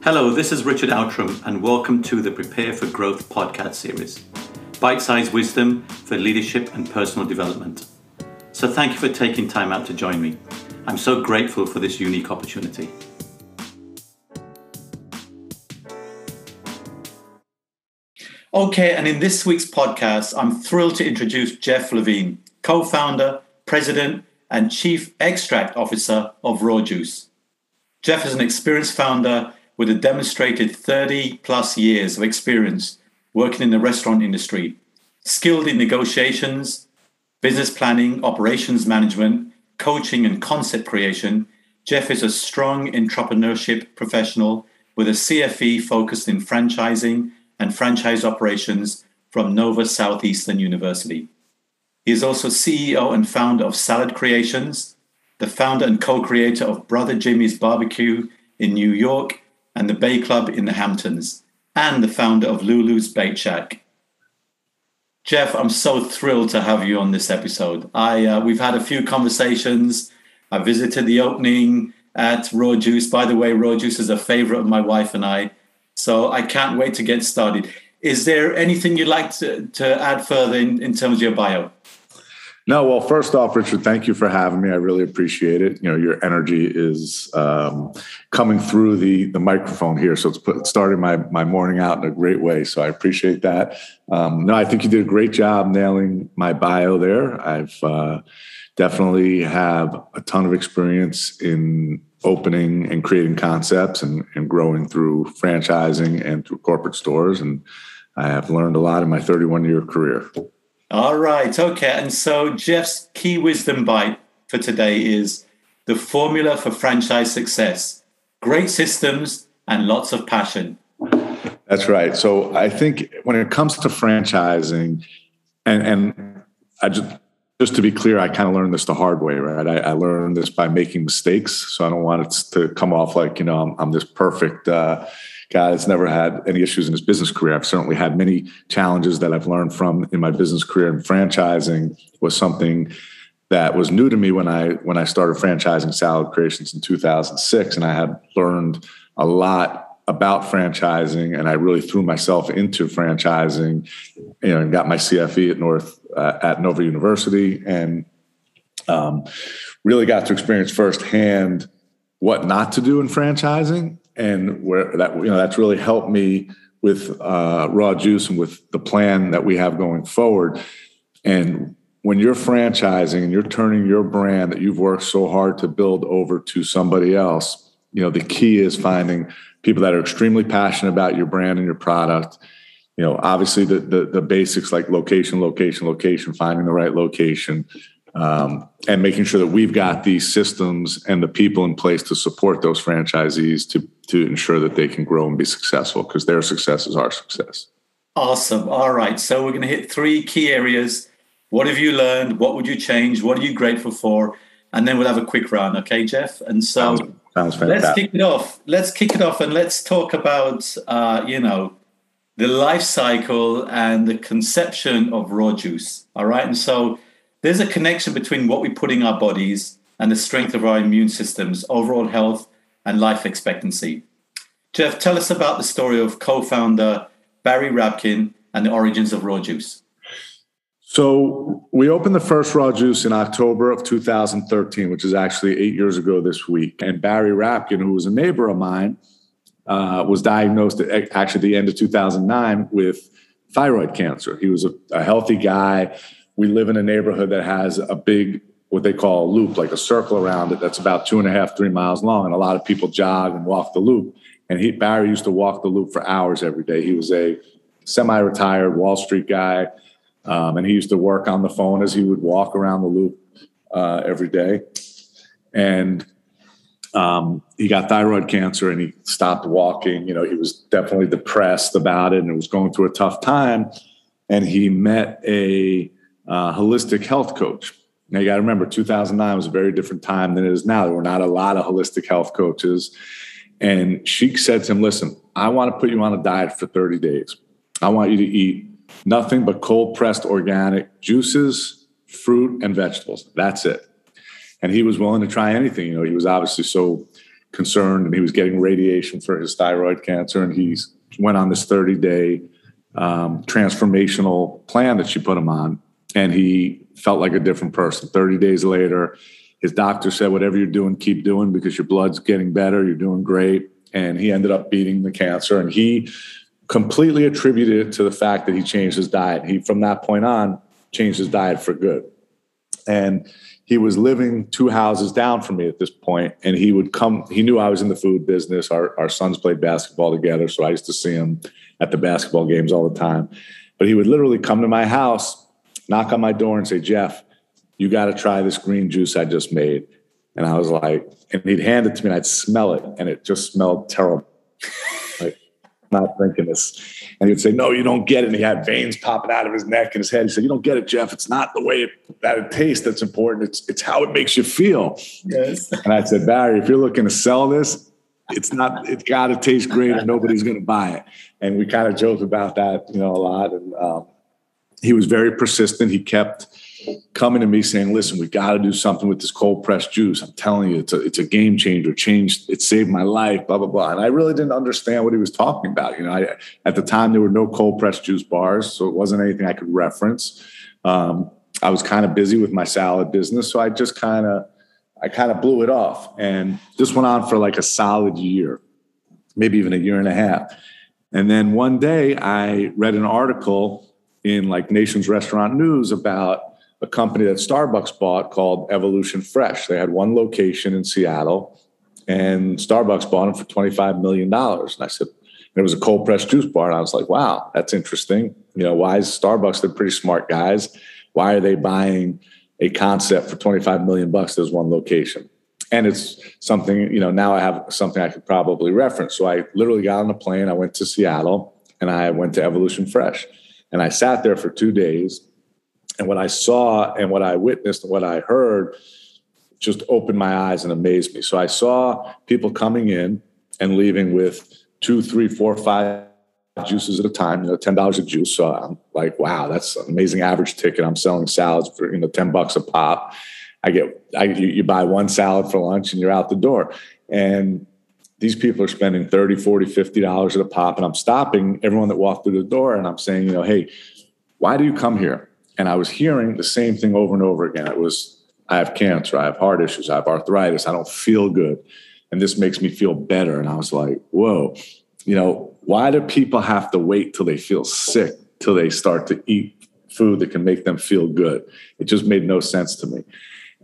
Hello, this is Richard Outram, and welcome to the Prepare for Growth podcast series bite sized wisdom for leadership and personal development. So, thank you for taking time out to join me. I'm so grateful for this unique opportunity. Okay, and in this week's podcast, I'm thrilled to introduce Jeff Levine, co founder, president, and chief extract officer of Raw Juce. Jeff is an experienced founder with a demonstrated 30 plus years of experience working in the restaurant industry, skilled in negotiations, business planning, operations management, coaching, and concept creation. Jeff is a strong entrepreneurship professional with a CFE focused in franchising and franchise operations from Nova Southeastern University. He is also CEO and founder of Salad Creations, the founder and co creator of Brother Jimmy's Barbecue in New York and the Bay Club in the Hamptons, and the founder of Lulu's Bake Shack. Jeff, I'm so thrilled to have you on this episode. I uh, we've had a few conversations. I visited the opening at Raw Juce. By the way, Raw Juce is a favorite of my wife and I. So I can't wait to get started. Is there anything you'd like to, to add further in, in terms of your bio? No, well, first off, Richard, thank you for having me. I really appreciate it. You know, your energy is um, coming through the the microphone here, so it's put, starting my my morning out in a great way. So I appreciate that. Um, no, I think you did a great job nailing my bio there. I've uh, definitely have a ton of experience in opening and creating concepts and, and growing through franchising and through corporate stores, and I have learned a lot in my 31 year career. All right. Okay. And so Jeff's key wisdom bite for today is the formula for franchise success great systems and lots of passion. That's right. So I think when it comes to franchising, and, and I just, just to be clear, I kind of learned this the hard way, right? I, I, learned this by making mistakes. So I don't want it to come off like, you know, I'm, I'm this perfect, uh, guy that's never had any issues in his business career. I've certainly had many challenges that I've learned from in my business career. And franchising was something that was new to me when I when I started franchising Salad Creations in 2006, and I had learned a lot about franchising, and I really threw myself into franchising, you know, and got my CFE at North uh, at Nova University, and um, really got to experience firsthand what not to do in franchising and where that you know that's really helped me with uh, raw juce and with the plan that we have going forward. And when you're franchising and you're turning your brand that you've worked so hard to build over to somebody else you know the key is finding people that are extremely passionate about your brand and your product. You know obviously the the, the basics like location location location finding the right location um, and making sure that we've got these systems and the people in place to support those franchisees to to ensure that they can grow and be successful because their success is our success. Awesome. All right. So we're going to hit three key areas. What have you learned? What would you change? What are you grateful for? And then we'll have a quick round. Okay, Jeff? And so sounds, sounds let's kick it off. Let's kick it off and let's talk about, uh, you know, the life cycle and the conception of raw juce. All right. And so there's a connection between what we put in our bodies and the strength of our immune systems, overall health, and life expectancy. Jeff, tell us about the story of co founder Barry Rabkin and the origins of Raw Juce. So, we opened the first Raw Juce in October of 2013, which is actually eight years ago this week. And Barry Rabkin, who was a neighbor of mine, uh, was diagnosed at actually the end of 2009 with thyroid cancer. He was a, a healthy guy. We live in a neighborhood that has a big what they call a loop, like a circle around it that's about two and a half, three miles long. And a lot of people jog and walk the loop. And he, Barry used to walk the loop for hours every day. He was a semi retired Wall Street guy. Um, and he used to work on the phone as he would walk around the loop uh, every day. And um, he got thyroid cancer and he stopped walking. You know, he was definitely depressed about it and it was going through a tough time. And he met a uh, holistic health coach now you got to remember, 2009 was a very different time than it is now. There were not a lot of holistic health coaches. And she said to him, Listen, I want to put you on a diet for 30 days. I want you to eat nothing but cold pressed organic juices, fruit, and vegetables. That's it. And he was willing to try anything. You know, he was obviously so concerned and he was getting radiation for his thyroid cancer. And he went on this 30 day um, transformational plan that she put him on. And he felt like a different person. 30 days later, his doctor said, whatever you're doing, keep doing because your blood's getting better. You're doing great. And he ended up beating the cancer. And he completely attributed it to the fact that he changed his diet. He, from that point on, changed his diet for good. And he was living two houses down from me at this point, and he would come. He knew I was in the food business. Our our sons played basketball together, so I used to see him at the basketball games all the time. But he would literally come to my house, knock on my door, and say, "Jeff, you got to try this green juice I just made." And I was like, and he'd hand it to me, and I'd smell it, and it just smelled terrible. like, not drinking this. And he would say, No, you don't get it. And he had veins popping out of his neck and his head. He said, You don't get it, Jeff. It's not the way it, that it tastes that's important. It's, it's how it makes you feel. Yes. And I said, Barry, if you're looking to sell this, it's not, it's got to taste great or nobody's going to buy it. And we kind of joked about that, you know, a lot. And um, he was very persistent. He kept, coming to me saying, "Listen, we got to do something with this cold pressed juice. I'm telling you, it's a it's a game changer. Changed, it saved my life. Blah blah blah." And I really didn't understand what he was talking about. You know, I, at the time there were no cold pressed juice bars, so it wasn't anything I could reference. Um, I was kind of busy with my salad business, so I just kind of I kind of blew it off, and this went on for like a solid year, maybe even a year and a half. And then one day I read an article in like Nation's Restaurant News about a company that Starbucks bought called Evolution Fresh. They had one location in Seattle, and Starbucks bought them for $25 million. And I said, it was a cold pressed juice bar. And I was like, wow, that's interesting. You know, why is Starbucks, they're pretty smart guys. Why are they buying a concept for 25 million bucks? There's one location. And it's something, you know, now I have something I could probably reference. So I literally got on a plane. I went to Seattle and I went to Evolution Fresh. And I sat there for two days and what I saw and what I witnessed and what I heard just opened my eyes and amazed me. So I saw people coming in and leaving with two, three, four, five juices at a time, you know, ten dollars a juice. So I'm like, wow, that's an amazing average ticket. I'm selling salads for you know ten bucks a pop. I get I you, you buy one salad for lunch and you're out the door. And these people are spending 30, 40, 50 dollars at a pop. And I'm stopping everyone that walked through the door and I'm saying, you know, hey, why do you come here? And I was hearing the same thing over and over again. It was, I have cancer, I have heart issues, I have arthritis, I don't feel good. And this makes me feel better. And I was like, whoa, you know, why do people have to wait till they feel sick, till they start to eat food that can make them feel good? It just made no sense to me.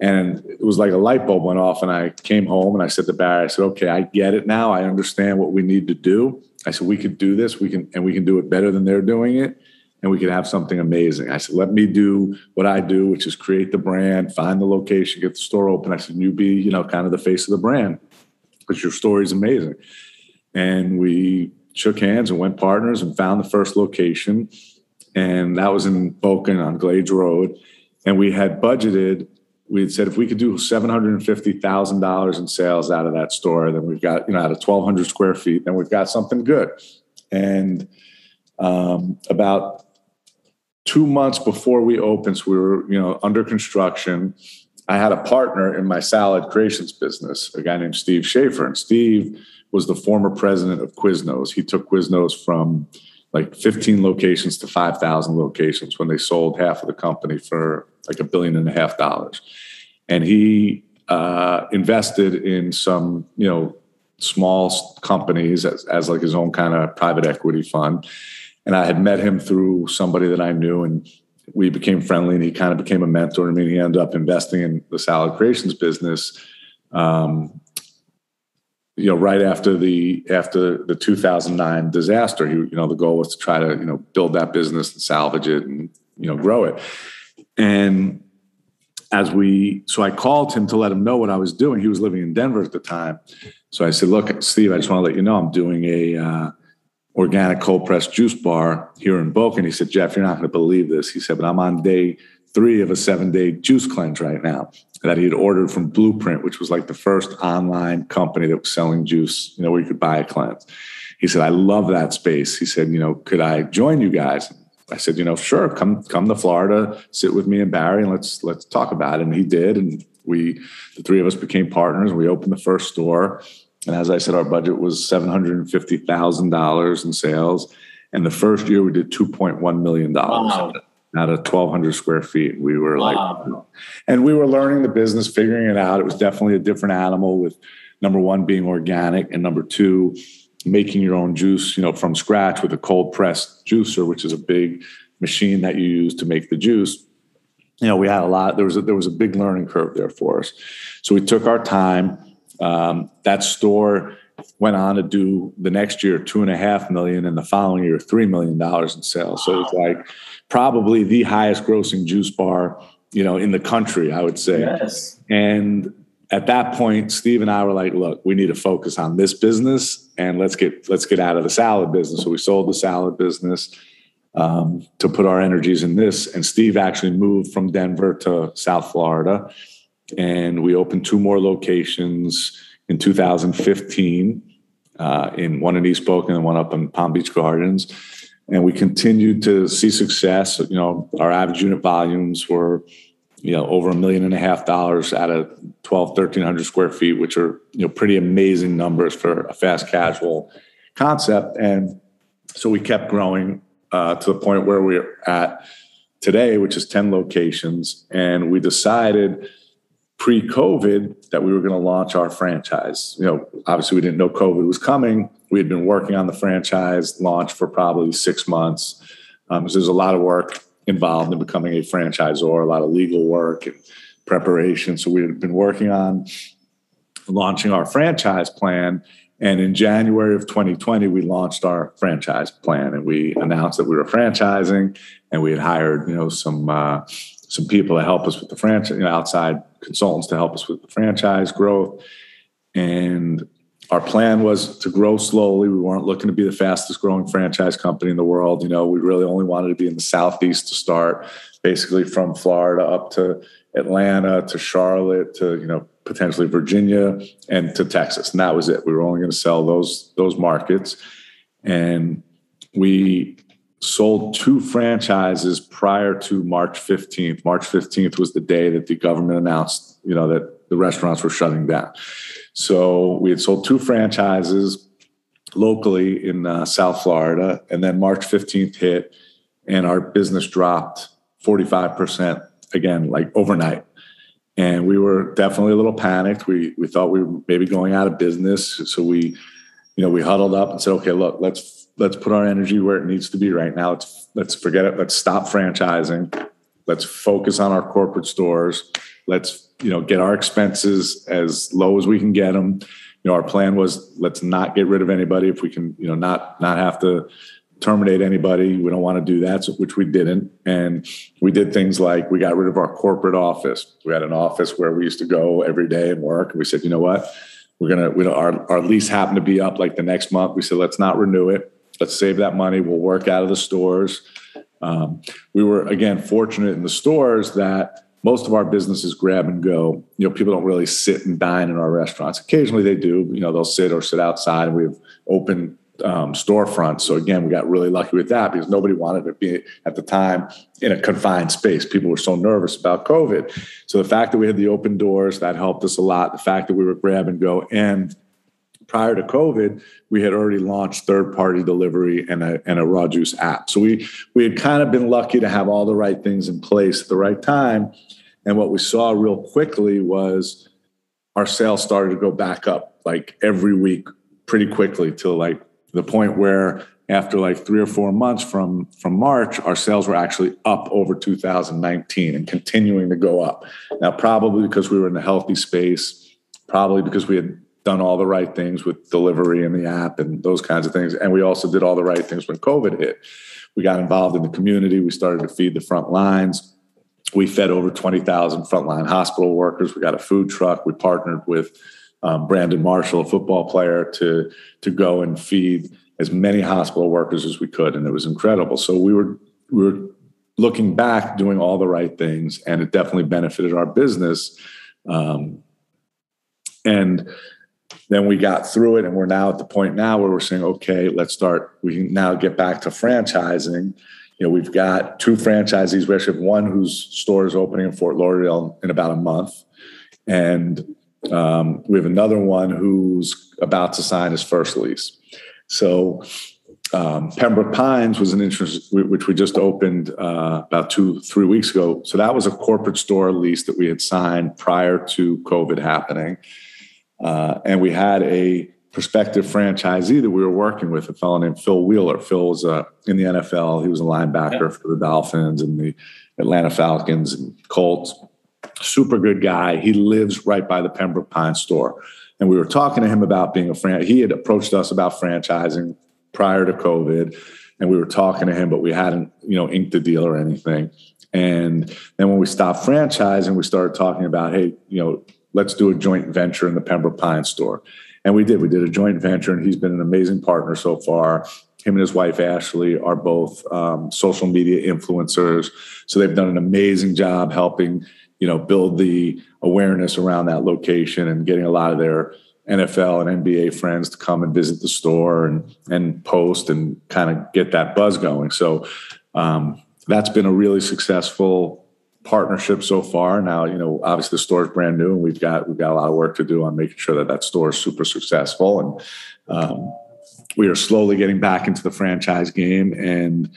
And it was like a light bulb went off. And I came home and I said to Barry, I said, okay, I get it now. I understand what we need to do. I said, we could do this. We can, and we can do it better than they're doing it and we could have something amazing. I said, let me do what I do, which is create the brand, find the location, get the store open. I said, you be, you know, kind of the face of the brand because your story is amazing. And we shook hands and went partners and found the first location. And that was in Boca on Glades Road. And we had budgeted, we had said if we could do $750,000 in sales out of that store, then we've got, you know, out of 1,200 square feet, then we've got something good. And um, about two months before we opened, so we were, you know, under construction. I had a partner in my salad creations business, a guy named Steve Schaefer. And Steve was the former president of Quiznos. He took Quiznos from like 15 locations to 5,000 locations when they sold half of the company for like a billion and a half dollars. And he uh, invested in some, you know, small companies as, as like his own kind of private equity fund and I had met him through somebody that I knew, and we became friendly. And he kind of became a mentor. I mean, he ended up investing in the salad creations business. Um, you know, right after the after the 2009 disaster, he, you know, the goal was to try to you know build that business and salvage it and you know grow it. And as we, so I called him to let him know what I was doing. He was living in Denver at the time, so I said, "Look, Steve, I just want to let you know I'm doing a." Uh, organic cold pressed juice bar here in Boca. And he said, Jeff, you're not going to believe this. He said, but I'm on day three of a seven day juice cleanse right now that he had ordered from Blueprint, which was like the first online company that was selling juice, you know, where you could buy a cleanse. He said, I love that space. He said, you know, could I join you guys? I said, you know, sure, come come to Florida, sit with me and Barry, and let's let's talk about it. And he did, and we the three of us became partners. We opened the first store, And as I said, our budget was $750,000 in sales. And the first year we did $2.1 million wow. out of 1,200 square feet. We were wow. like, and we were learning the business, figuring it out. It was definitely a different animal with number one being organic and number two, making your own juice, you know, from scratch with a cold pressed juicer, which is a big machine that you use to make the juice. You know, we had a lot. There was a, there was a big learning curve there for us. So we took our time. Um, that store went on to do the next year two and a half million, and the following year three million dollars in sales. So it's like probably the highest grossing juice bar, you know, in the country. I would say. Yes. And at that point, Steve and I were like, look, we need to focus on this business and let's get let's get out of the salad business. So we sold the salad business um, to put our energies in this. And Steve actually moved from Denver to South Florida, and we opened two more locations in 2015. Uh, in one in East Boca and one up in Palm Beach Gardens, and we continued to see success. You know, our average unit volumes were you know over a million and a half dollars out of 12 1300 square feet which are you know pretty amazing numbers for a fast casual concept. And so we kept growing uh, to the point where we're at today which is 10 locations. And we decided pre-covid that we were going to launch our franchise. You know obviously we didn't know covid was coming. We had been working on the franchise launch for probably six months. Um, so there's a lot of work involved in becoming a franchisor, a lot of legal work and preparation. So we had been working on launching our franchise plan. And in January of 2020, we launched our franchise plan and we announced that we were franchising and we had hired, you know, some uh, some people to help us with the franchise, you know, outside consultants to help us with the franchise growth. And our plan was to grow slowly. We weren't looking to be the fastest growing franchise company in the world. You know, we really only wanted to be in the Southeast to start, basically from Florida up to Atlanta to Charlotte to, you know, potentially Virginia and to Texas. And that was it. We were only going to sell those, those markets. And we sold two franchises prior to March 15th. March 15th was the day that the government announced, you know, that the restaurants were shutting down. So we had sold two franchises locally in uh, South Florida, and then March 15th hit, and our business dropped 45% again, like overnight. And we were definitely a little panicked. We we thought we were maybe going out of business, so we, you know, we huddled up and said, "Okay, look, let's let's put our energy where it needs to be right now. Let's let's forget it. Let's stop franchising. Let's focus on our corporate stores. Let's you know get our expenses as low as we can get them you know our plan was let's not get rid of anybody if we can you know not not have to terminate anybody. We don't want to do that which we didn't. And we did things like we got rid of our corporate office. We had an office where we used to go every day and work and we said you know what? We're gonna we our, our lease happened to be up like the next month. We said let's not renew it. Let's save that money. We'll work out of the stores. Um, we were again fortunate in the stores that most of our business is grab and go. You know, people don't really sit and dine in our restaurants. Occasionally they do. You know, they'll sit or sit outside. And we have open um, storefronts. So again, we got really lucky with that because nobody wanted to be at the time in a confined space. People were so nervous about COVID. So the fact that we had the open doors that helped us a lot. The fact that we were grab and go and prior to COVID, we had already launched third party delivery and a, and a raw juce app. So we, we had kind of been lucky to have all the right things in place at the right time. And what we saw real quickly was our sales started to go back up like every week pretty quickly to like the point where after like three or four months from from March, our sales were actually up over 2019 and continuing to go up. Now, probably because we were in a healthy space, probably because we had done all the right things with delivery and the app and those kinds of things. And we also did all the right things when COVID hit. We got involved in the community. We started to feed the front lines. We fed over 20,000 frontline hospital workers. We got a food truck. We partnered with um, Brandon Marshall, a football player, to, to go and feed as many hospital workers as we could. And it was incredible. So we were, we were looking back, doing all the right things, and it definitely benefited our business. Um, and then we got through it and we're now at the point now where we're saying okay let's start we can now get back to franchising you know we've got two franchisees we actually have one whose store is opening in fort lauderdale in about a month and Um, we have another one who's about to sign his first lease. So um, Pembroke Pines was an interest which we just opened uh, about two, three weeks ago. So that was a corporate store lease that we had signed prior to COVID happening. Uh, and we had a prospective franchisee that we were working with, a fellow named Phil Wheeler. Phil was uh, in the NFL. He was a linebacker for the Dolphins and the Atlanta Falcons and Colts. Super good guy. He lives right by the Pembroke Pines store. And we were talking to him about being a franchise. He had approached us about franchising prior to COVID, and we were talking to him, but we hadn't, you know, inked a deal or anything. And then when we stopped franchising, we started talking about, hey, you know, let's do a joint venture in the Pembroke Pines store. And we did. We did a joint venture, and he's been an amazing partner so far. Him and his wife Ashley are both um, social media influencers, so they've done an amazing job helping you know build the awareness around that location and getting a lot of their NFL and NBA friends to come and visit the store and and post and kind of get that buzz going. So um, that's been a really successful partnership so far. Now, you know, obviously the store is brand new, and we've got we've got a lot of work to do on making sure that that store is super successful. And um, we are slowly getting back into the franchise game. And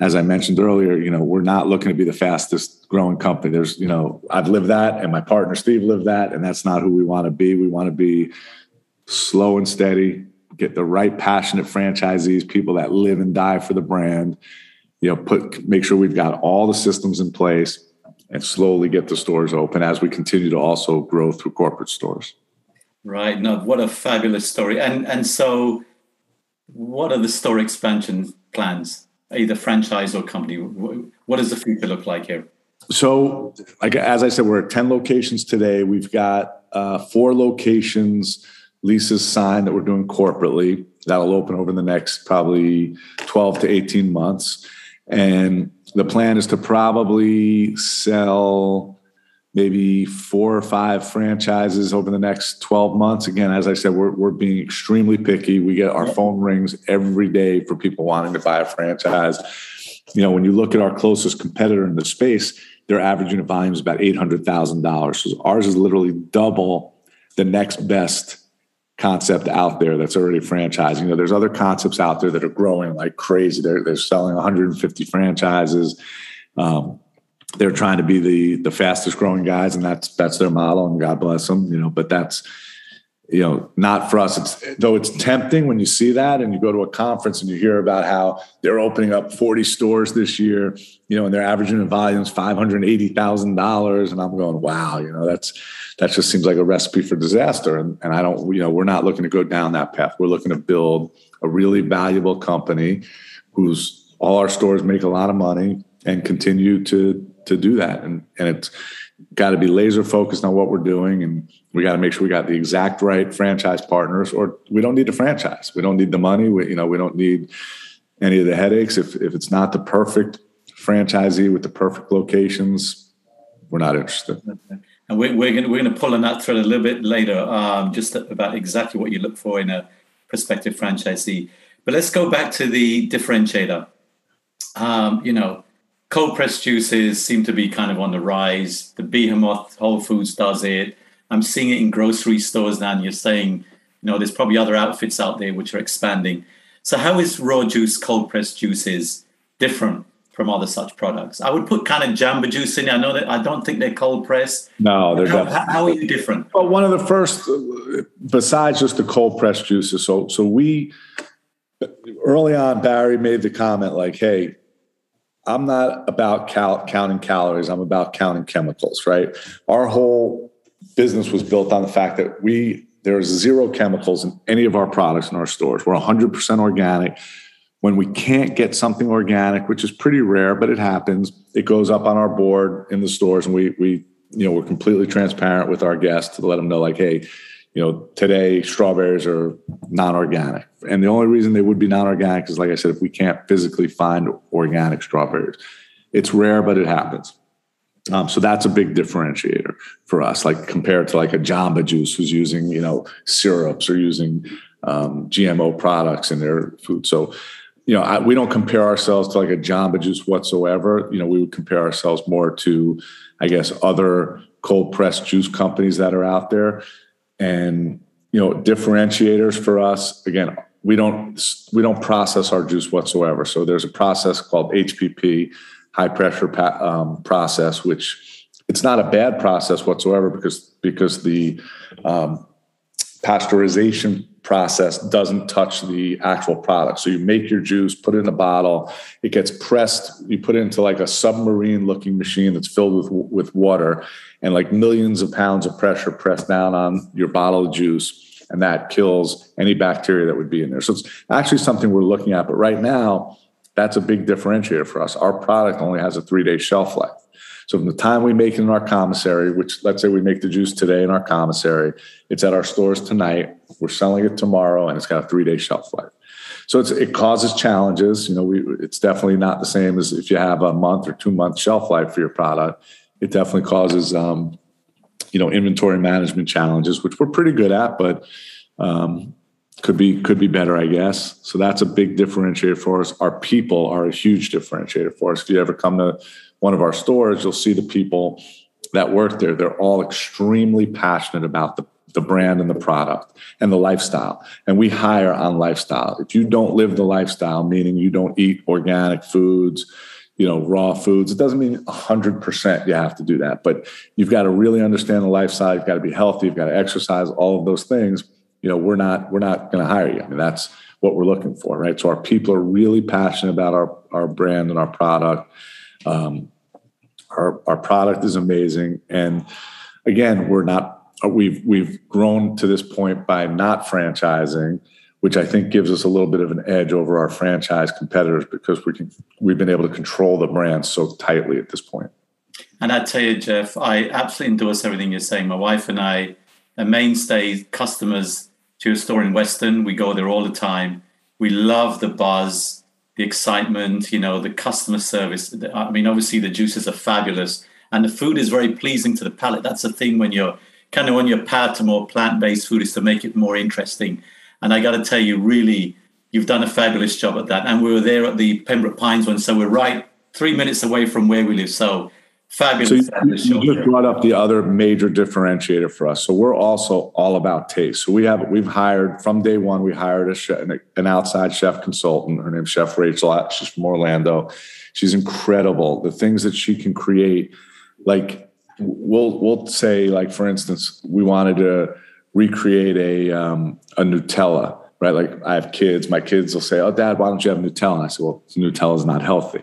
as I mentioned earlier, you know, we're not looking to be the fastest growing company. There's, you know, I've lived that, and my partner Steve lived that, and that's not who we want to be. We want to be slow and steady, get the right passionate franchisees, people that live and die for the brand. You know, put make sure we've got all the systems in place and slowly get the stores open as we continue to also grow through corporate stores. Right. No, what a fabulous story. And and so what are the store expansion plans, either franchise or company? What does the future look like here? So, like as I said, we're at 10 locations today. We've got uh, four locations leases signed that we're doing corporately. That'll open over the next probably 12 to 18 months. And the plan is to probably sell maybe four or five franchises over the next 12 months. Again, as I said, we're, we're being extremely picky. We get our phone rings every day for people wanting to buy a franchise. You know, when you look at our closest competitor in the space, their average unit volume is about $800,000. So ours is literally double the next best concept out there that's already franchising. You know, there's other concepts out there that are growing like crazy. They're they're selling 150 franchises. Um, they're trying to be the the fastest growing guys, and that's that's their model. And God bless them. You know, but that's you know not for us. It's though it's tempting when you see that, and you go to a conference and you hear about how they're opening up 40 stores this year. You know, and they're averaging in volumes 580 thousand dollars, and I'm going, wow. You know, that's that just seems like a recipe for disaster. And, and I don't, you know, we're not looking to go down that path. We're looking to build a really valuable company whose all our stores make a lot of money and continue to to do that. And and it's got to be laser focused on what we're doing and we got to make sure we got the exact right franchise partners or we don't need a franchise. We don't need the money. We, you know, we don't need any of the headaches. If if it's not the perfect franchisee with the perfect locations, we're not interested and we're, we're going we're to pull on that thread a little bit later, um, just about exactly what you look for in a prospective franchisee. But let's go back to the differentiator. Um, you know, cold pressed juices seem to be kind of on the rise. The behemoth Whole Foods does it. I'm seeing it in grocery stores now, and you're saying, you know, there's probably other outfits out there which are expanding. So, how is raw juce cold pressed juices different from other such products. I would put kind of Jamba Juice in. I know that I don't think they're cold pressed. No, they're how, how, how, are you different? Well, one of the first, besides just the cold pressed juices. So, so we early on, Barry made the comment like, "Hey, I'm not about cal- counting calories. I'm about counting chemicals." Right? Our whole business was built on the fact that we there's zero chemicals in any of our products in our stores. We're 100% organic when we can't get something organic, which is pretty rare, but it happens, it goes up on our board in the stores, and we we you know we're completely transparent with our guests to let them know like, hey, you know, today strawberries are non-organic, and the only reason they would be non-organic is like I said, if we can't physically find organic strawberries, it's rare, but it happens. Um, so that's a big differentiator for us, like compared to like a Jamba Juice who's using you know syrups or using um, GMO products in their food. So you know, I, we don't compare ourselves to like a Jamba Juice whatsoever. You know, we would compare ourselves more to, I guess, other cold pressed juice companies that are out there. And you know differentiators for us again we don't we don't process our juice whatsoever. So there's a process called hpp high pressure um, process which it's not a bad process whatsoever because because the um, pasteurization process doesn't touch the actual product. So you make your juice, put it in a bottle, it gets pressed, you put it into like a submarine looking machine that's filled with with water and like millions of pounds of pressure pressed down on your bottle of juice and that kills any bacteria that would be in there. So it's actually something we're looking at, but right now that's a big differentiator for us. Our product only has a 3-day shelf life. So from the time we make it in our commissary, which let's say we make the juice today in our commissary, it's at our stores tonight. We're selling it tomorrow, and it's got a three day shelf life. So it causes challenges. You know, we, it's definitely not the same as if you have a month or two month shelf life for your product. It definitely causes, um, you know, inventory management challenges, which we're pretty good at, but um, could be could be better, I guess. So that's a big differentiator for us. Our people are a huge differentiator for us. If you ever come to one of our stores, you'll see the people that work there. They're all extremely passionate about the, the brand and the product and the lifestyle. And we hire on lifestyle. If you don't live the lifestyle, meaning you don't eat organic foods, you know, raw foods, it doesn't mean 100% you have to do that. But you've got to really understand the lifestyle. You've got to be healthy. You've got to exercise, all of those things. You know, we're not, we're not going to hire you. I mean, that's what we're looking for, right? So our people are really passionate about our, our brand and our product. Um, our, our product is amazing. And again, we're not, uh, we've, we've grown to this point by not franchising, which I think gives us a little bit of an edge over our franchise competitors because we can, we've been able to control the brand so tightly at this point. And I tell you, Jeff, I absolutely endorse everything you're saying. My wife and I are mainstay customers to your store in Weston. We go there all the time. We love the buzz the excitement, you know, the customer service. I mean, obviously the juices are fabulous and the food is very pleasing to the palate. That's the thing when you're kind of on your path to more plant-based food is to make it more interesting. And I got to tell you, really, you've done a fabulous job at that. And we were there at the Pembroke Pines one, so we're right three minutes away from where we live. So Fabulous. So you, you just brought up the other major differentiator for us. So we're also all about taste. So we have we've hired from day one. We hired a chef, an outside chef consultant. Her name's Chef Rachel. She's from Orlando. She's incredible. The things that she can create, like we'll we'll say, like for instance, we wanted to recreate a um, a Nutella. Right, like I have kids. My kids will say, "Oh, Dad, why don't you have Nutella?" And I say, "Well, Nutella is not healthy."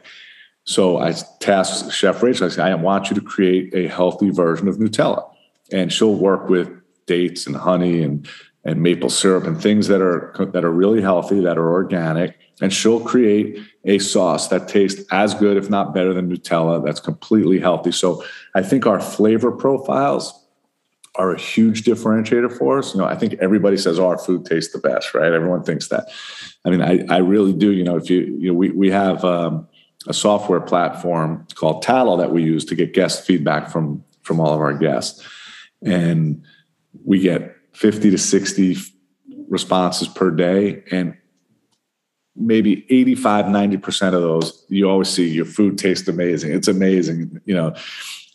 So I tasked Chef Rachel, I said, I want you to create a healthy version of Nutella. And she'll work with dates and honey and, and maple syrup and things that are that are really healthy, that are organic. And she'll create a sauce that tastes as good, if not better than Nutella, that's completely healthy. So I think our flavor profiles are a huge differentiator for us. You know, I think everybody says, oh, our food tastes the best, right? Everyone thinks that. I mean, I, I really do. You know, if you, you know, we, we have, um, a software platform called Tattle that we use to get guest feedback from from all of our guests, and we get fifty to sixty responses per day, and maybe 85 90% of those you always see your food tastes amazing. It's amazing you know?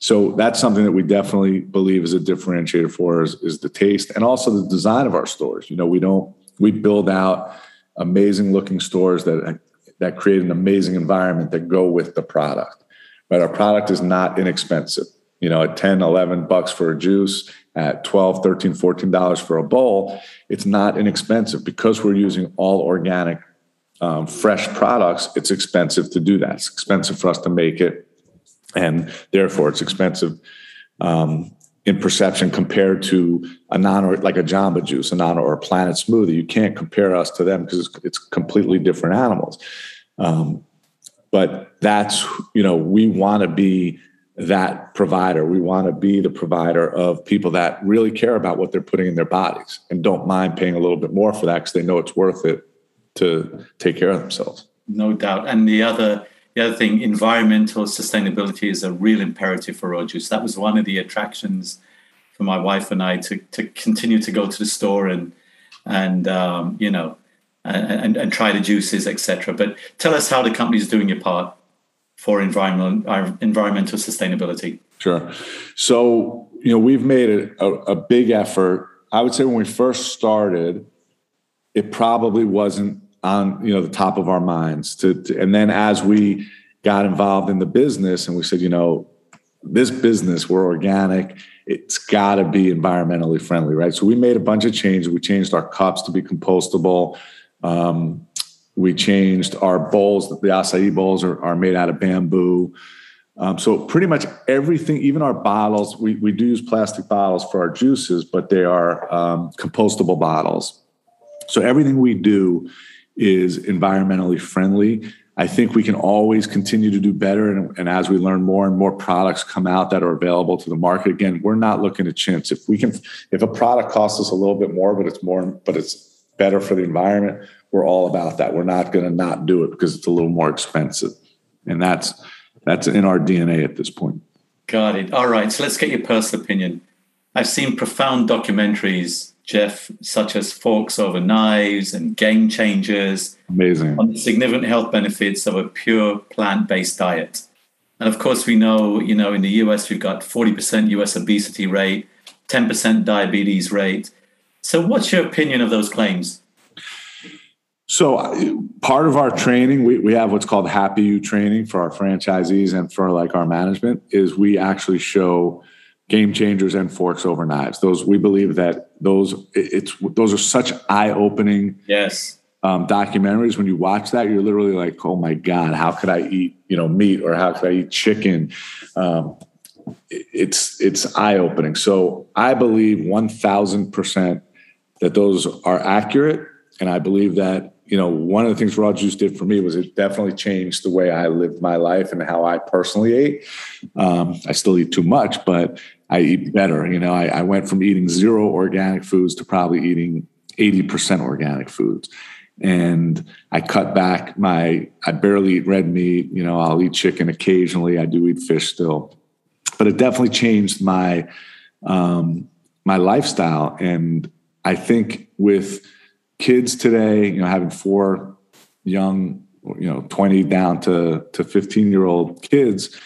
So that's something that we definitely believe is a differentiator for us is the taste and also the design of our stores. You know we don't we build out amazing looking stores that that create an amazing environment that go with the product. But our product is not inexpensive. You know, at 10, 11 bucks for a juice, at 12, 13, 14 dollars for a bowl, it's not inexpensive because we're using all organic um, fresh products. It's expensive to do that. It's expensive for us to make it, and therefore it's expensive um, in perception compared to a non or like a Jamba Juice, a non or a Planet Smoothie. You can't compare us to them because it's, it's, completely different animals. Um, but that's you know we want to be that provider. We want to be the provider of people that really care about what they're putting in their bodies and don't mind paying a little bit more for that because they know it's worth it to take care of themselves. No doubt. And the other the other thing, environmental sustainability is a real imperative for Raw Juce. That was one of the attractions for my wife and I to to continue to go to the store and and um, you know and, and try the juices, etc. But tell us how the company is doing your part for environmental environmental sustainability. Sure. So you know we've made a, a, a big effort I would say when we first started, it probably wasn't on you know the top of our minds. To, to and then as we got involved in the business and we said, you know, this business we're organic it's got to be environmentally friendly right? So we made a bunch of changes. We changed our cups to be compostable. Um, we changed our bowls. The acai bowls are, are made out of bamboo. Um, so pretty much everything even our bottles we, we do use plastic bottles for our juices but they are um, compostable bottles. So everything we do is environmentally friendly I think we can always continue to do better. And, and, as we learn more and more products come out that are available to the market, again, we're not looking at chintz. If we can, if a product costs us a little bit more, but it's more, but it's better for the environment, we're all about that. We're not going to not do it because it's a little more expensive. And that's, that's in our DNA at this point. Got it. All right. So let's get your personal opinion. I've seen profound documentaries Jeff, such as Forks Over Knives and Game Changers. Amazing. On the significant health benefits of a pure plant based diet. And of course, we know, you know, in the US, we've got 40% US obesity rate, 10% diabetes rate. So, what's your opinion of those claims? So, uh, part of our training, we, we have what's called Happy You training for our franchisees and for like our management, is we actually show game changers and forks over knives. Those we believe that those it's those are such eye-opening yes. um, documentaries. When you watch that you're literally like oh my god how could i eat you know meat or how could i eat chicken? Um, it's it's eye-opening. So i believe 1000% that those are accurate. And i believe that you know, one of the things Raw Juce did for me was it definitely changed the way I lived my life and how I personally ate. Um, I still eat too much, but I eat better. You know, I, I went from eating zero organic foods to probably eating 80% organic foods. And I cut back my, I barely eat red meat. You know, I'll eat chicken occasionally. I do eat fish still. But it definitely changed my, um, my lifestyle. And I think with kids today, you know, having four young, you know, 20 down to, to 15 year old kids,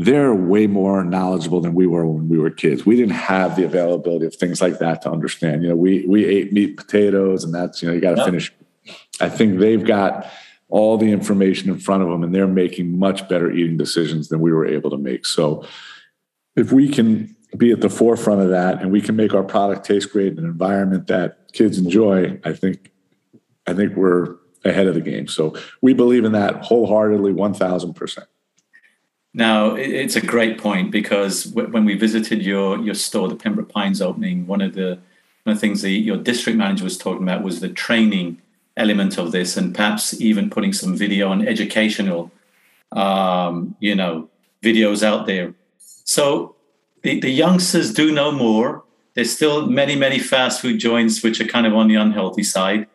they're way more knowledgeable than we were when we were kids. We didn't have the availability of things like that to understand. You know, we we ate meat, potatoes, and that's you know you got to yep. finish. I think they've got all the information in front of them, and they're making much better eating decisions than we were able to make. So, if we can be at the forefront of that, and we can make our product taste great in an environment that kids enjoy, I think, I think we're ahead of the game. So we believe in that wholeheartedly, one thousand percent. Now, it's a great point because when we visited your your store, the Pembroke Pines opening, one of the one of the things the, your district manager was talking about was the training element of this, and perhaps even putting some video and educational, um, you know, videos out there. So the, the youngsters do know more. There's still many many fast food joints which are kind of on the unhealthy side.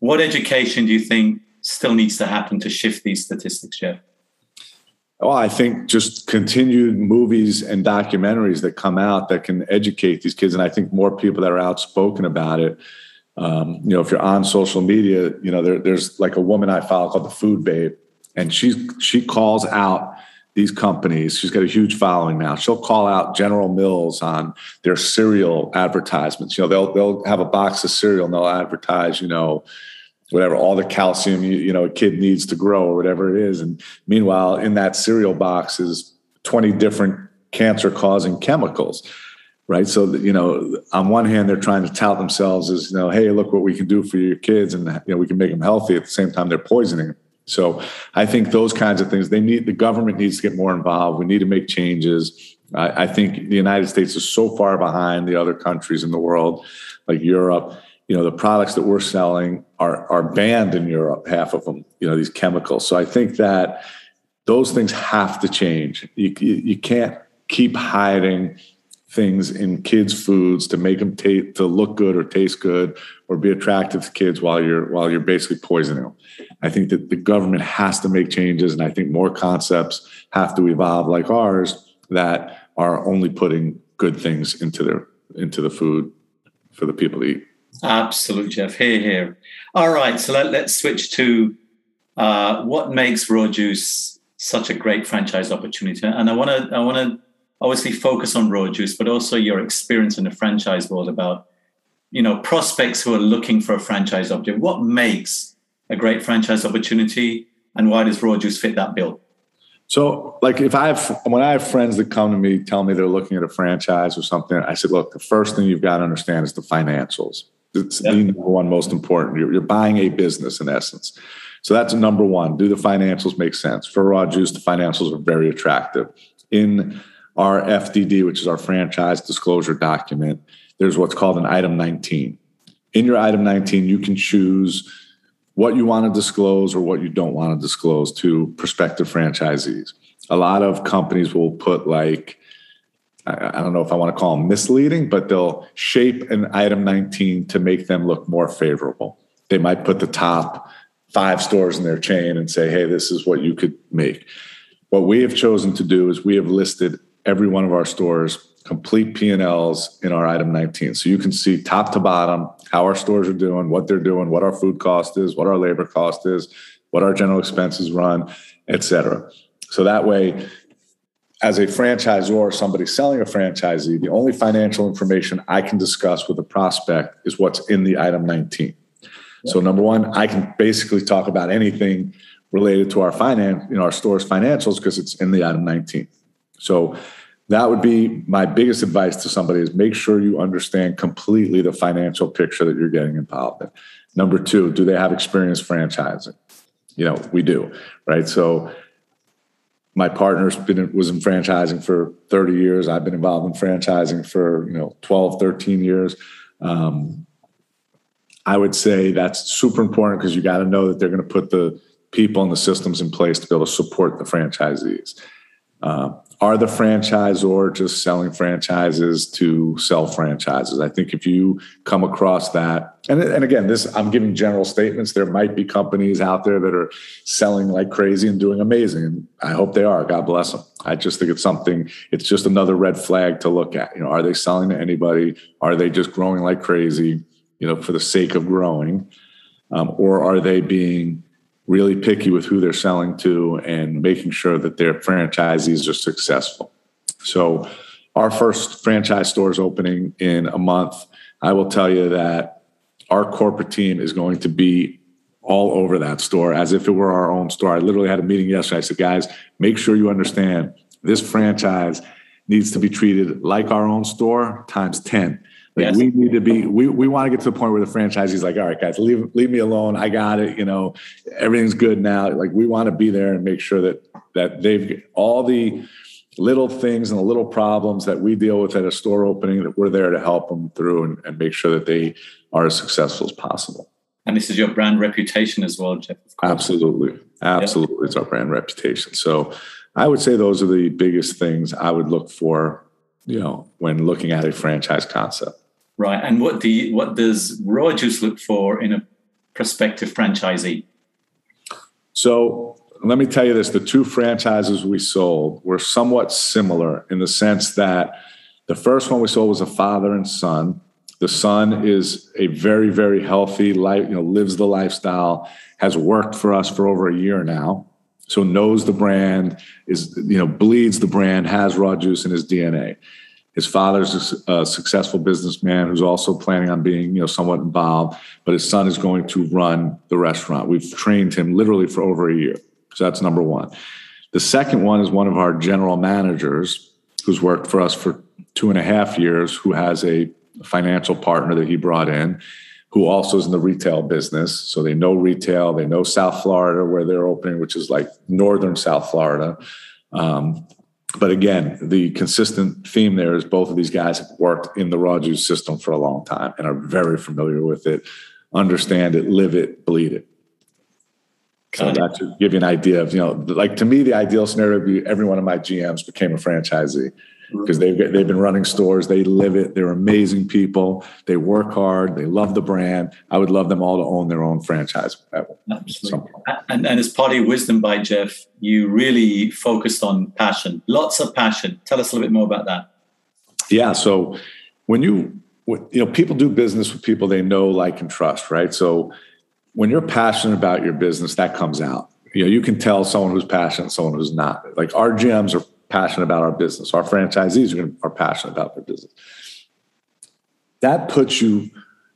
What education do you think still needs to happen to shift these statistics, Jeff? Well, I think just continued movies and documentaries that come out that can educate these kids, and I think more people that are outspoken about it. Um, you know, if you're on social media, you know, there, there's like a woman I follow called the Food Babe, and she's she calls out these companies. She's got a huge following now. She'll call out General Mills on their cereal advertisements. You know, they'll they'll have a box of cereal and they'll advertise, you know, whatever all the calcium you, you know a kid needs to grow or whatever it is. And meanwhile in that cereal box is 20 different cancer causing chemicals right? So you know on one hand they're trying to tout themselves as you know hey look what we can do for your kids and you know we can make them healthy. At the same time they're poisoning them. So i think those kinds of things they need the government needs to get more involved. We need to make changes. I think the united states is so far behind the other countries in the world like europe you know the products that we're selling are are banned in Europe half of them you know these chemicals. So I think that those things have to change. You, you, can't keep hiding things in kids foods to make them to look good or taste good or be attractive to kids while you're while you're basically poisoning them I think that the government has to make changes and I think more concepts have to evolve like ours that are only putting good things into their into the food for the people to eat Absolutely, Jeff. Here, here. All right, so let, us switch to uh, what makes Raw Juce such a great franchise opportunity. And I want to, I want to obviously focus on Raw Juce, but also your experience in the franchise world about you know prospects who are looking for a franchise opportunity, what makes a great franchise opportunity, and why does Raw Juce fit that bill? So, like, if I have when I have friends that come to me, tell me they're looking at a franchise or something, I said, look, the first thing you've got to understand is the financials. It's yep. the number one most important. You're, you're buying a business in essence. So that's number one. Do the financials make sense? For Raw Juce, the financials are very attractive. In our FDD, which is our franchise disclosure document, there's what's called an item 19. In your item 19, you can choose what you want to disclose or what you don't want to disclose to prospective franchisees. A lot of companies will put like, I don't know if I want to call them misleading, but they'll shape an item 19 to make them look more favorable. They might put the top five stores in their chain and say, hey, this is what you could make. What we have chosen to do is we have listed every one of our stores complete P&Ls in our item 19. So you can see top to bottom how our stores are doing, what they're doing, what our food cost is, what our labor cost is, what our general expenses run, et cetera. So that way, as a franchisor or somebody selling a franchisee, the only financial information I can discuss with a prospect is what's in the item 19. So number one, I can basically talk about anything related to our finance, you know, our store's financials because it's in the item 19. So that would be my biggest advice to somebody is make sure you understand completely the financial picture that you're getting involved in. Number two, do they have experience franchising? You know, we do, right? So my partner's been was in franchising for 30 years. I've been involved in franchising for, you know, 12, 13 years. Um, I would say that's super important because you got to know that they're going to put the people and the systems in place to be able to support the franchisees. Uh, are the franchisor just selling franchises to sell franchises? I think if you come across that, and, and again, this I'm giving general statements. There might be companies out there that are selling like crazy and doing amazing, I hope they are. God bless them. I just think it's something. It's just another red flag to look at. You know, are they selling to anybody? Are they just growing like crazy? You know, for the sake of growing, um, or are they being really picky with who they're selling to and making sure that their franchisees are successful. So, our first franchise store is opening in a month. I will tell you that our corporate team is going to be all over that store as if it were our own store. I literally had a meeting yesterday. I said, guys, make sure you understand this franchise needs to be treated like our own store times 10 like yes. we need to be, we, we want to get to the point where the franchisee's like, all right, guys, leave, leave me alone. I got it. You know, everything's good now. Like we want to be there and make sure that, that they've all the little things and the little problems that we deal with at a store opening that we're there to help them through and, and make sure that they are as successful as possible. And this is your brand reputation as well, Jeff. Absolutely. Absolutely. Yeah. It's our brand reputation. So I would say those are the biggest things I would look for, you know, when looking at a franchise concept. Right. And what do you, what does Raw Juce look for in a prospective franchisee? So let me tell you this: the two franchises we sold were somewhat similar in the sense that the first one we sold was a father and son. The son is a very, very healthy life, you know, lives the lifestyle, has worked for us for over a year now. So knows the brand, is, you know, bleeds the brand, has raw juce in his DNA. His father's a, successful businessman who's also planning on being, you know, somewhat involved. But his son is going to run the restaurant. We've trained him literally for over a year. So that's number one. The second one is one of our general managers who's worked for us for two and a half years, who has a financial partner that he brought in, who also is in the retail business. So they know retail, they know South Florida where they're opening, which is like northern South Florida. Um, but again, the consistent theme there is both of these guys have worked in the raw juce system for a long time and are very familiar with it, understand it, live it, bleed it. So that should give you an idea of, you know, like to me, the ideal scenario would be every one of my GMs became a franchisee because they've they've been running stores. They live it. They're amazing people. They work hard. They love the brand. I would love them all to own their own franchise. Absolutely. And, and as part of your wisdom by Jeff, you really focused on passion. Lots of passion. Tell us a little bit more about that. Yeah. So when you you know people do business with people they know, like, and trust, right? So when you're passionate about your business, that comes out. You know, you can tell someone who's passionate, someone who's not. Like our GMs are passionate about our business. Our franchisees are, are passionate about their business. That puts you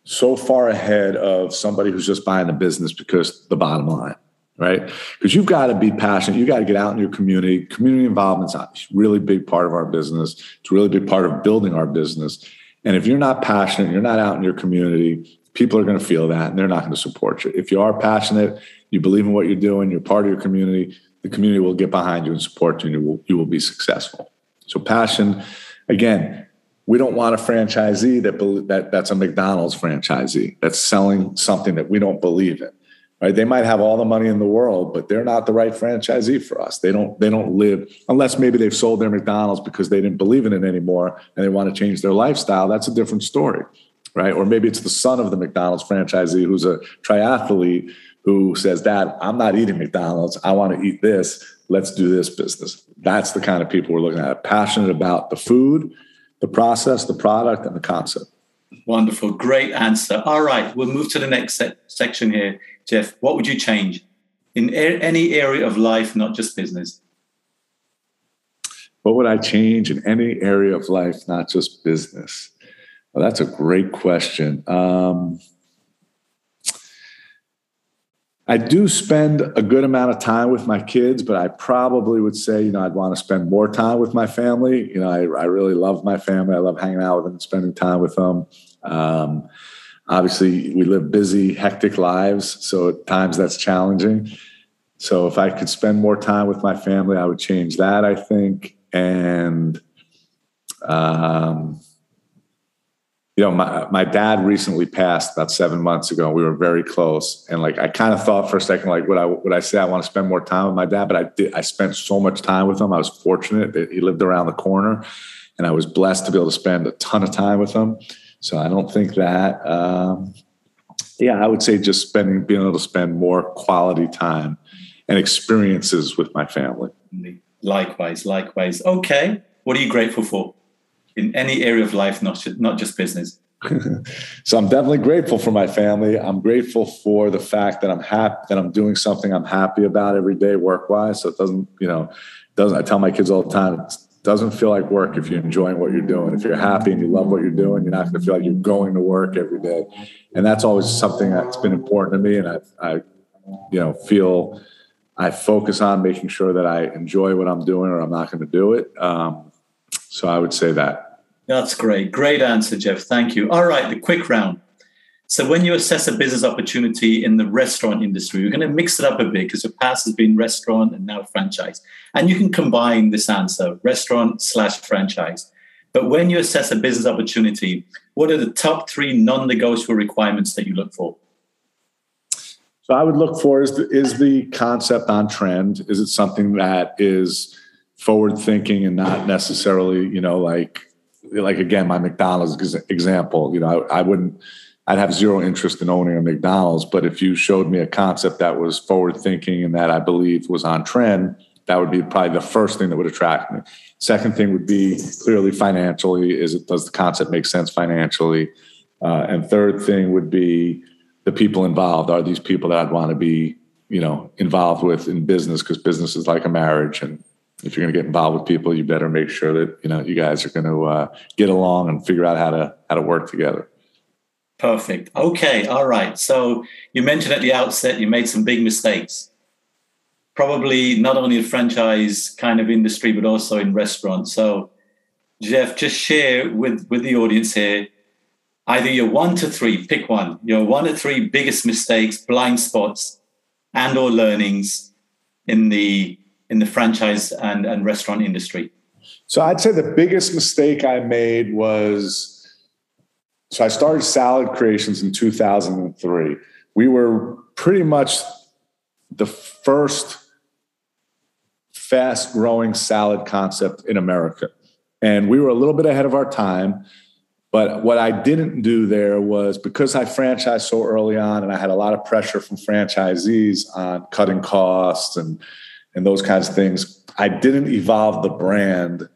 so far ahead of somebody who's just buying the business because the bottom line, right? Because you've got to be passionate. You got to get out in your community. Community involvement's a really big part of our business. It's a really big part of building our business. And if you're not passionate, you're not out in your community, people are going to feel that and they're not going to support you. If you are passionate, you believe in what you're doing, you're part of your community, the community will get behind you and support you and you will, you will be successful. So passion, again, we don't want a franchisee that, that that's a McDonald's franchisee that's selling something that we don't believe in. Right? They might have all the money in the world, but they're not the right franchisee for us. They don't they don't live unless maybe they've sold their McDonald's because they didn't believe in it anymore and they want to change their lifestyle. That's a different story, right? Or maybe it's the son of the McDonald's franchisee who's a triathlete who says, "Dad, I'm not eating McDonald's. I want to eat this. Let's do this business." That's the kind of people we're looking at. Passionate about the food, the process, the product, and the concept. Wonderful. Great answer. All right. We'll move to the next se- section here. Jeff, what would you change in a- any area of life, not just business? What would I change in any area of life, not just business? Well, that's a great question. Um, I do spend a good amount of time with my kids, but I probably would say, you know, I'd want to spend more time with my family. You know, I, I really love my family. I love hanging out with them, spending time with them. Um, obviously, we live busy, hectic lives, so at times that's challenging. So if I could spend more time with my family, I would change that. I think, and um, you know, my, my dad recently passed about seven months ago. We were very close. And like, I kind of thought for a second, like, would I, would I say I want to spend more time with my dad? But I did, I spent so much time with him. I was fortunate that he lived around the corner and I was blessed to be able to spend a ton of time with him. So I don't think that, um, yeah, I would say just spending, being able to spend more quality time and experiences with my family. Likewise, likewise. Okay. What are you grateful for? In any area of life, not not just business? so I'm definitely grateful for my family. I'm grateful for the fact that I'm happy that I'm doing something I'm happy about every day work wise. So it doesn't, you know, doesn't I tell my kids all the time, it doesn't feel like work if you're enjoying what you're doing. If you're happy and you love what you're doing, you're not going to feel like you're going to work every day. And that's always something that's been important to me. And I, I you know, feel I focus on making sure that I enjoy what I'm doing or I'm not going to do it. Um, so I would say that. That's great. Great answer, Jeff. Thank you. All right, the quick round. So when you assess a business opportunity in the restaurant industry, we're going to mix it up a bit because your past has been restaurant and now franchise. And you can combine this answer, restaurant slash franchise. But when you assess a business opportunity, what are the top three non-negotiable requirements that you look for? So I would look for is the, is the concept on trend? Is it something that is forward thinking and not necessarily, you know, like like again, my McDonald's example, you know, I, I, wouldn't, I'd have zero interest in owning a McDonald's, but if you showed me a concept that was forward thinking and that I believe was on trend, that would be probably the first thing that would attract me. Second thing would be clearly financially. Is it does the concept make sense financially? Uh, and third thing would be the people involved. Are these people that I'd want to be, you know, involved with in business? Because business is like a marriage, and if you're going to get involved with people, you better make sure that you know you guys are going to uh, get along and figure out how to how to work together. Perfect. Okay. All right. So you mentioned at the outset you made some big mistakes. Probably not only in franchise kind of industry, but also in restaurants. So, Jeff, just share with with the audience here either your one to three, pick one, your one to three biggest mistakes, blind spots, and or learnings in the in the franchise and, and restaurant industry? So I'd say the biggest mistake I made was so I started Salad Creations in 2003. We were pretty much the first fast growing salad concept in America. And we were a little bit ahead of our time. But what I didn't do there was because I franchised so early on and I had a lot of pressure from franchisees on cutting costs and and those kinds of things. I didn't evolve the brand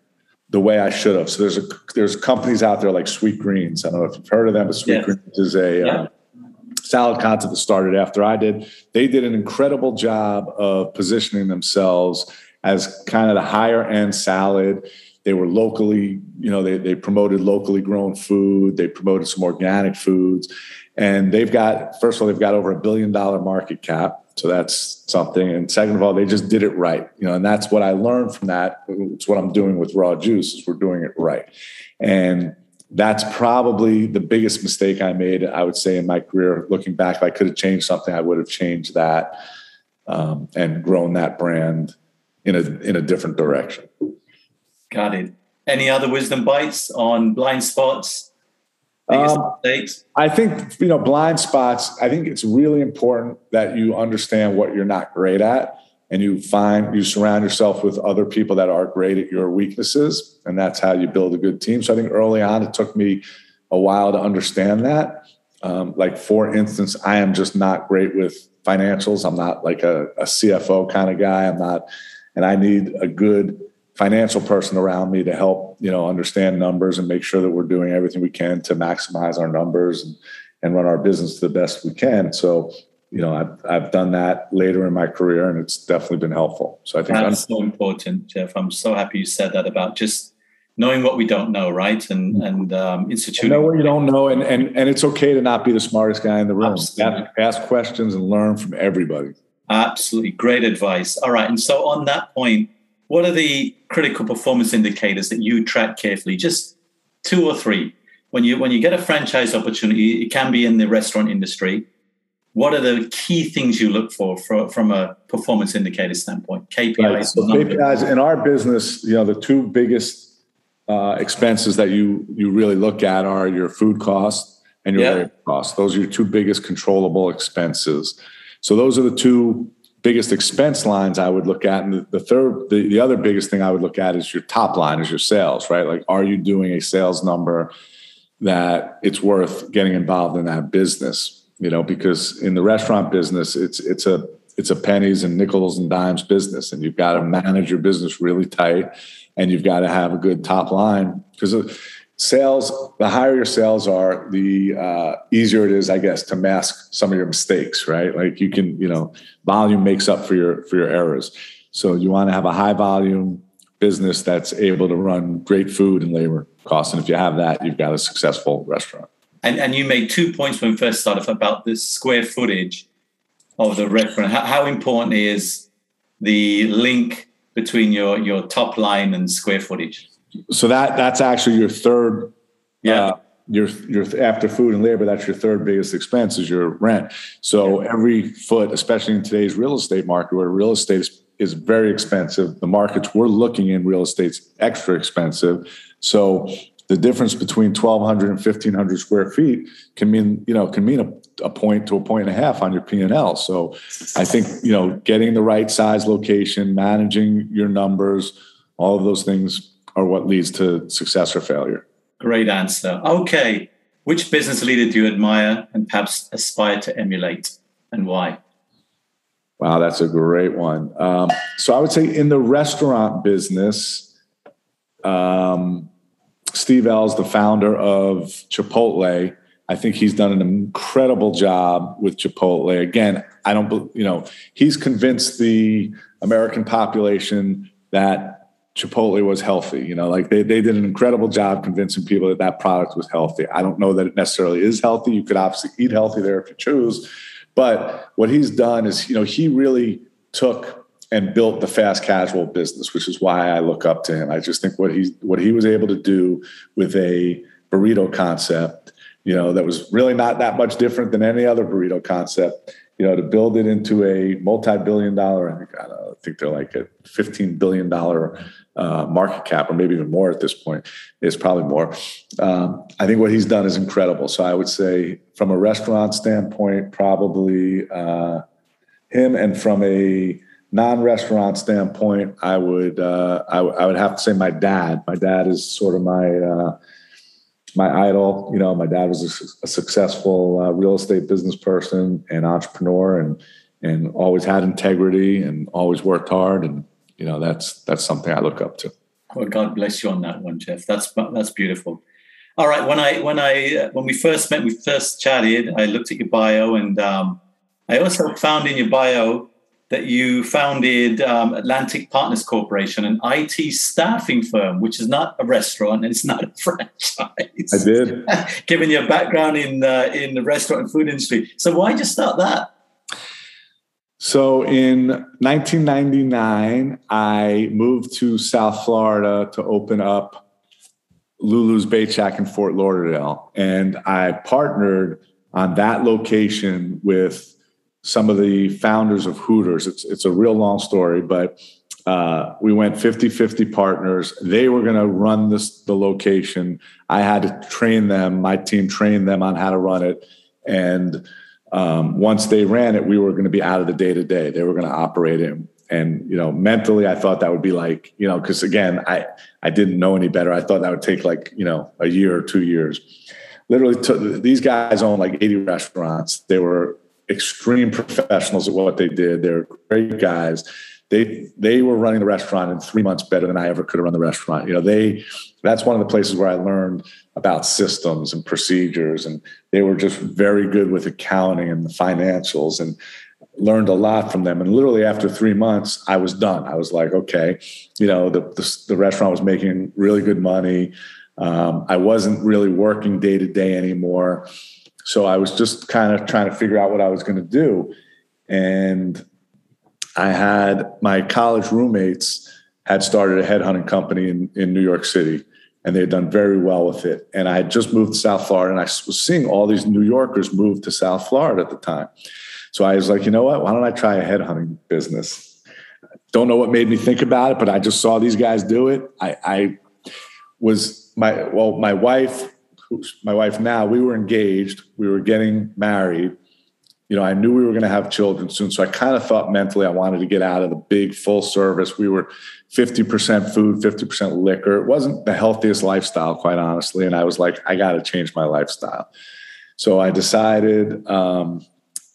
the way I should have. So there's a there's companies out there like Sweet Greens. I don't know if you've heard of them, but Sweet yes. Greens is a yeah. uh, salad concept that started after I did. They did an incredible job of positioning themselves as kind of the higher end salad. they were locally, you know, they, they promoted locally grown food, they promoted some organic foods. And they've got, first of all, they've got over a billion dollar market cap. So that's something. And second of all, they just did it right. You know, and that's what I learned from that. It's what I'm doing with raw juce is we're doing it right. And that's probably the biggest mistake I made, I would say, in my career. Looking back, if I could have changed something, I would have changed that um, and grown that brand in a in a different direction. Got it. Any other wisdom bites on blind spots? Um, mistakes? I think you know blind spots. I think it's really important that you understand what you're not great at, and you find you surround yourself with other people that are great at your weaknesses, and that's how you build a good team. So I think early on, it took me a while to understand that. Um, like for instance, I am just not great with financials. I'm not like a, a CFO kind of guy. I'm not, and I need a good financial person around me to help you know understand numbers and make sure that we're doing everything we can to maximize our numbers and, and run our business the best we can. So you know I've I've done that later in my career and it's definitely been helpful. So I think that's so important, Jeff. I'm so happy you said that about just knowing what we don't know, right? And mm-hmm. and um, instituting. Know what you don't know, and and and it's okay to not be the smartest guy in the room. Ask, ask questions and learn from everybody. Absolutely, great advice. All right, and so on that point, what are the critical performance indicators that you track carefully? Just two or three. When you when you get a franchise opportunity, it can be in the restaurant industry. What are the key things you look for, for from a performance indicator standpoint? KPIs. Right. So KPIs in our business, you know, the two biggest uh, expenses that you you really look at are your food costs and your labor costs. Those are your two biggest controllable expenses. So those are the two biggest expense lines I would look at. And the, the third, the, the other biggest thing I would look at is your top line, is your sales, right? Like, are you doing a sales number that it's worth getting involved in that business? You know, because in the restaurant business, it's it's a it's a pennies and nickels and dimes business, and you've got to manage your business really tight and you've got to have a good top line because sales the higher your sales are the uh, easier it is i guess to mask some of your mistakes right? Like you can you know volume makes up for your for your errors. So you want to have a high volume business that's able to run great food and labor costs and if you have that you've got a successful restaurant. And and you made two points when we first started about the square footage of the restaurant. How, how important is the link between your your top line and square footage? So that that's actually your third. Yeah. Uh, your your after food and labor, that's your third biggest expense is your rent. So yeah. every foot, especially in today's real estate market, where real estate is, is very expensive, the markets we're looking in real estate's extra expensive. So the difference between 1200 and 1500 square feet can mean you know can mean a, a point to a point and a half on your p&l so i think you know getting the right size location managing your numbers all of those things are what leads to success or failure. Great answer. Okay which business leader do you admire and perhaps aspire to emulate and why? Wow that's a great one. Um, so i would say in the restaurant business um, Steve Ells, the founder of Chipotle, I think he's done an incredible job with Chipotle. Again, I don't, you know, he's convinced the American population that Chipotle was healthy. You know, like they, they did an incredible job convincing people that that product was healthy. I don't know that it necessarily is healthy. You could obviously eat healthy there if you choose. But what he's done is, you know, he really took and built the fast casual business, which is why I look up to him. I just think what he what he was able to do with a burrito concept, you know, that was really not that much different than any other burrito concept. You know, to build it into a multi-billion dollar, I think, I, know, I think they're like a fifteen billion dollar uh, market cap, or maybe even more at this point. It's probably more. Um, I think what he's done is incredible. So I would say, from a restaurant standpoint, probably uh, him, and from a non-restaurant standpoint, I would uh, I, I, would have to say my dad. My dad is sort of my uh, my idol. You know, my dad was a, a successful uh, real estate business person and entrepreneur, and and always had integrity and always worked hard. And you know, that's that's something I look up to. Well, God bless you on that one, Jeff. That's that's beautiful. All right, when I when I when we first met, we first chatted. I looked at your bio, and um, I also found in your bio that you founded um, Atlantic Partners Corporation, an IT staffing firm, which is not a restaurant and it's not a franchise. I did. Given your background in uh, in the restaurant and food industry, so why you start that? So in 1999, I moved to South Florida to open up Lulu's Bait Shack in Fort Lauderdale, and I partnered on that location with some of the founders of Hooters. It's it's a real long story, but uh, we went 50-50 partners. They were going to run this the location. I had to train them. My team trained them on how to run it, and um, once they ran it, we were going to be out of the day to day. They were going to operate it. And you know, mentally, I thought that would be like you know, because again, I I didn't know any better. I thought that would take like you know a year or two years. Literally, t- these guys own like 80 restaurants. They were extreme professionals at what they did. They're great guys. They they were running the restaurant in three months better than I ever could have run the restaurant. You know, they that's one of the places where I learned about systems and procedures, and they were just very good with accounting and the financials, and learned a lot from them. And literally after three months, I was done. I was like, okay, you know, the the, the restaurant was making really good money. Um, I wasn't really working day to day anymore. So I was just kind of trying to figure out what I was going to do. And I had my college roommates had started a headhunting company in, in New York City and they had done very well with it. And I had just moved to South Florida and I was seeing all these New Yorkers move to South Florida at the time. So I was like, you know what? Why don't I try a headhunting business? Don't know what made me think about it, but I just saw these guys do it. I, I was my well, my wife my wife now, we were engaged, we were getting married. You know, I knew we were going to have children soon. So I kind of thought mentally I wanted to get out of the big full service. We were 50% food, 50% liquor. It wasn't the healthiest lifestyle, quite honestly. And I was like, I got to change my lifestyle. So I decided um,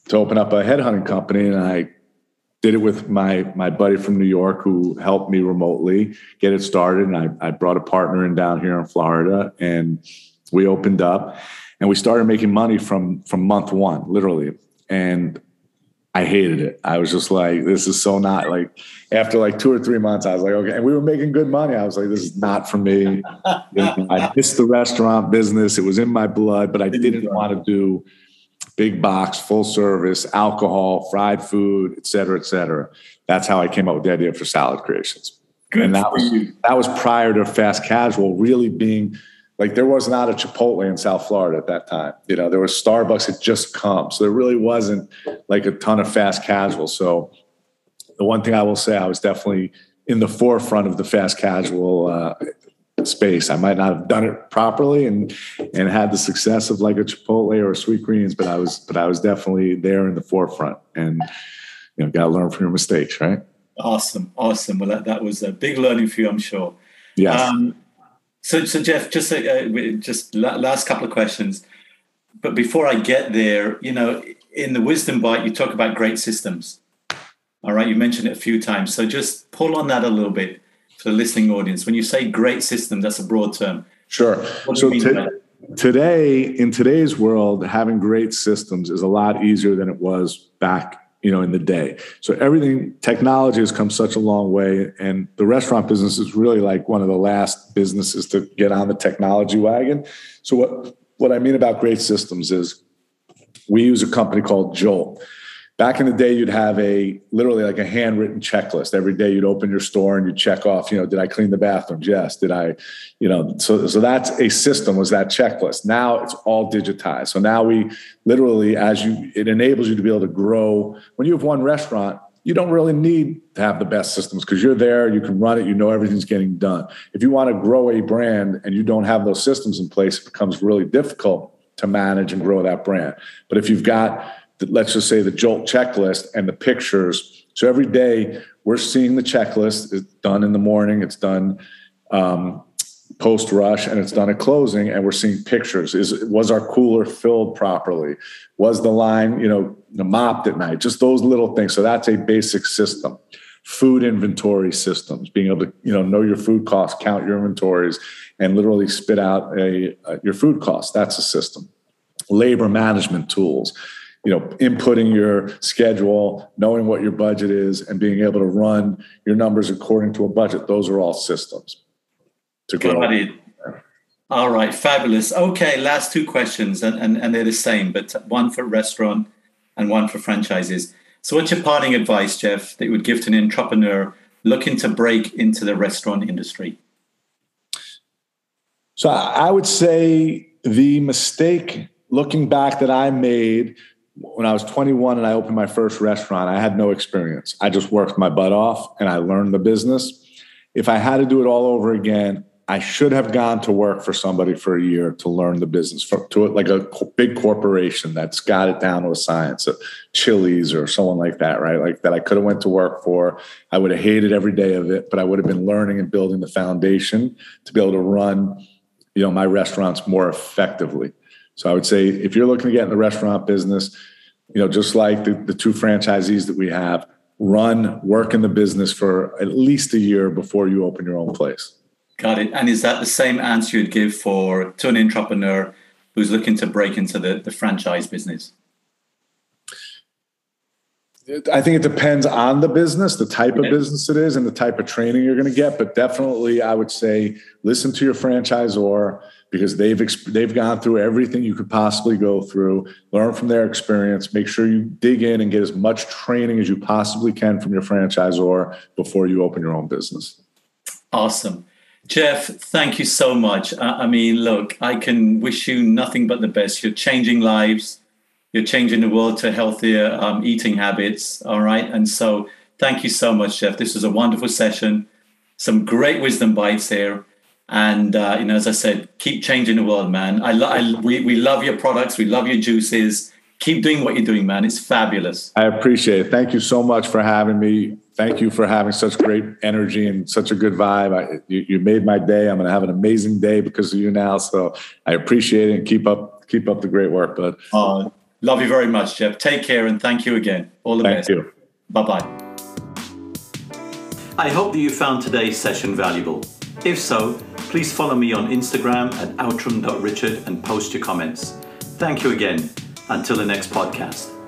to open up a headhunting company and I did it with my my buddy from New York who helped me remotely get it started. And I, I brought a partner in down here in Florida and we opened up and we started making money from from month one literally and i hated it. I was just like this is so not like after like two or three months i was like okay and we were making good money. I was like this is not for me. I missed the restaurant business. It was in my blood but i didn't want to do big box full service alcohol fried food et cetera et cetera. That's how i came up with the idea for salad creations. Good and that was that was prior to fast casual really being like there was not a Chipotle in South Florida at that time. You know, there was Starbucks had just come. So there really wasn't like a ton of fast casual. So the one thing I will say, I was definitely in the forefront of the fast casual uh, space. I might not have done it properly and and had the success of like a Chipotle or a Sweetgreens, but I was but I was definitely there in the forefront. And you know, got to learn from your mistakes, right? Awesome, awesome. Well, that, that was a big learning for you, I'm sure. Yes. Um, so, so Jeff, just uh, just last couple of questions, but before I get there, you know, in the wisdom bite, you talk about great systems. All right, you mentioned it a few times. So just pull on that a little bit for the listening audience. When you say great system, that's a broad term. Sure. So today, in today's world, having great systems is a lot easier than it was back you know in the day. So everything technology has come such a long way and the restaurant business is really like one of the last businesses to get on the technology wagon. So what what i mean about great systems is we use a company called jolt back in the day you'd have a literally like a handwritten checklist. Every day you'd open your store and you check off you know did i clean the bathrooms? Yes. Did i you know so so that's a system was that checklist. Now it's all digitized. So now we literally as you it enables you to be able to grow. When you have one restaurant you don't really need to have the best systems because you're there you can run it you know everything's getting done. If you want to grow a brand and you don't have those systems in place it becomes really difficult to manage and grow that brand. But if you've got let's just say the jolt checklist and the pictures. So every day we're seeing the checklist. It's done in the morning it's done um, post rush and it's done at closing and we're seeing pictures. Is was our cooler filled properly? Was the line you know mopped at night? Just those little things. So that's a basic system. Food inventory systems being able to you know know your food costs count your inventories and literally spit out a, a your food costs. That's a system. Labor management tools you know, inputting your schedule, knowing what your budget is, and being able to run your numbers according to a budget. Those are all systems to grow. Got it. All right, fabulous. Okay, last two questions, and, and, and they're the same, but one for restaurant and one for franchises. So, what's your parting advice, Jeff, that you would give to an entrepreneur looking to break into the restaurant industry? So, I would say the mistake looking back that I made when I was 21 and I opened my first restaurant, I had no experience. I just worked my butt off and I learned the business. If I had to do it all over again, I should have gone to work for somebody for a year to learn the business, for, to like a big corporation that's got it down to a science, a Chili's or someone like that, right? Like that I could have went to work for. I would have hated every day of it, but I would have been learning and building the foundation to be able to run, you know, my restaurants more effectively. So I would say if you're looking to get in the restaurant business, you know, just like the, the two franchisees that we have, run, work in the business for at least a year before you open your own place. Got it. And is that the same answer you'd give for to an entrepreneur who's looking to break into the, the franchise business? I think it depends on the business, the type of business it is, and the type of training you're going to get. But definitely, I would say listen to your franchisor because they've they've gone through everything you could possibly go through. Learn from their experience. Make sure you dig in and get as much training as you possibly can from your franchisor before you open your own business. Awesome. Jeff, thank you so much. I mean, look, I can wish you nothing but the best. You're changing lives you're changing the world to healthier um, eating habits. All right. And so thank you so much, Jeff. This was a wonderful session. Some great wisdom bites here. And, uh, you know, as I said, keep changing the world, man. I, lo- I we, we love your products. We love your juices. Keep doing what you're doing, man. It's fabulous. I appreciate it. Thank you so much for having me. Thank you for having such great energy and such a good vibe. I, you, you made my day. I'm going to have an amazing day because of you now. So I appreciate it and keep up, keep up the great work, bud. Uh, Love you very much, Jeff. Take care and thank you again. All the thank best. you. Bye bye. I hope that you found today's session valuable. If so, please follow me on Instagram at outram.richard and post your comments. Thank you again. Until the next podcast.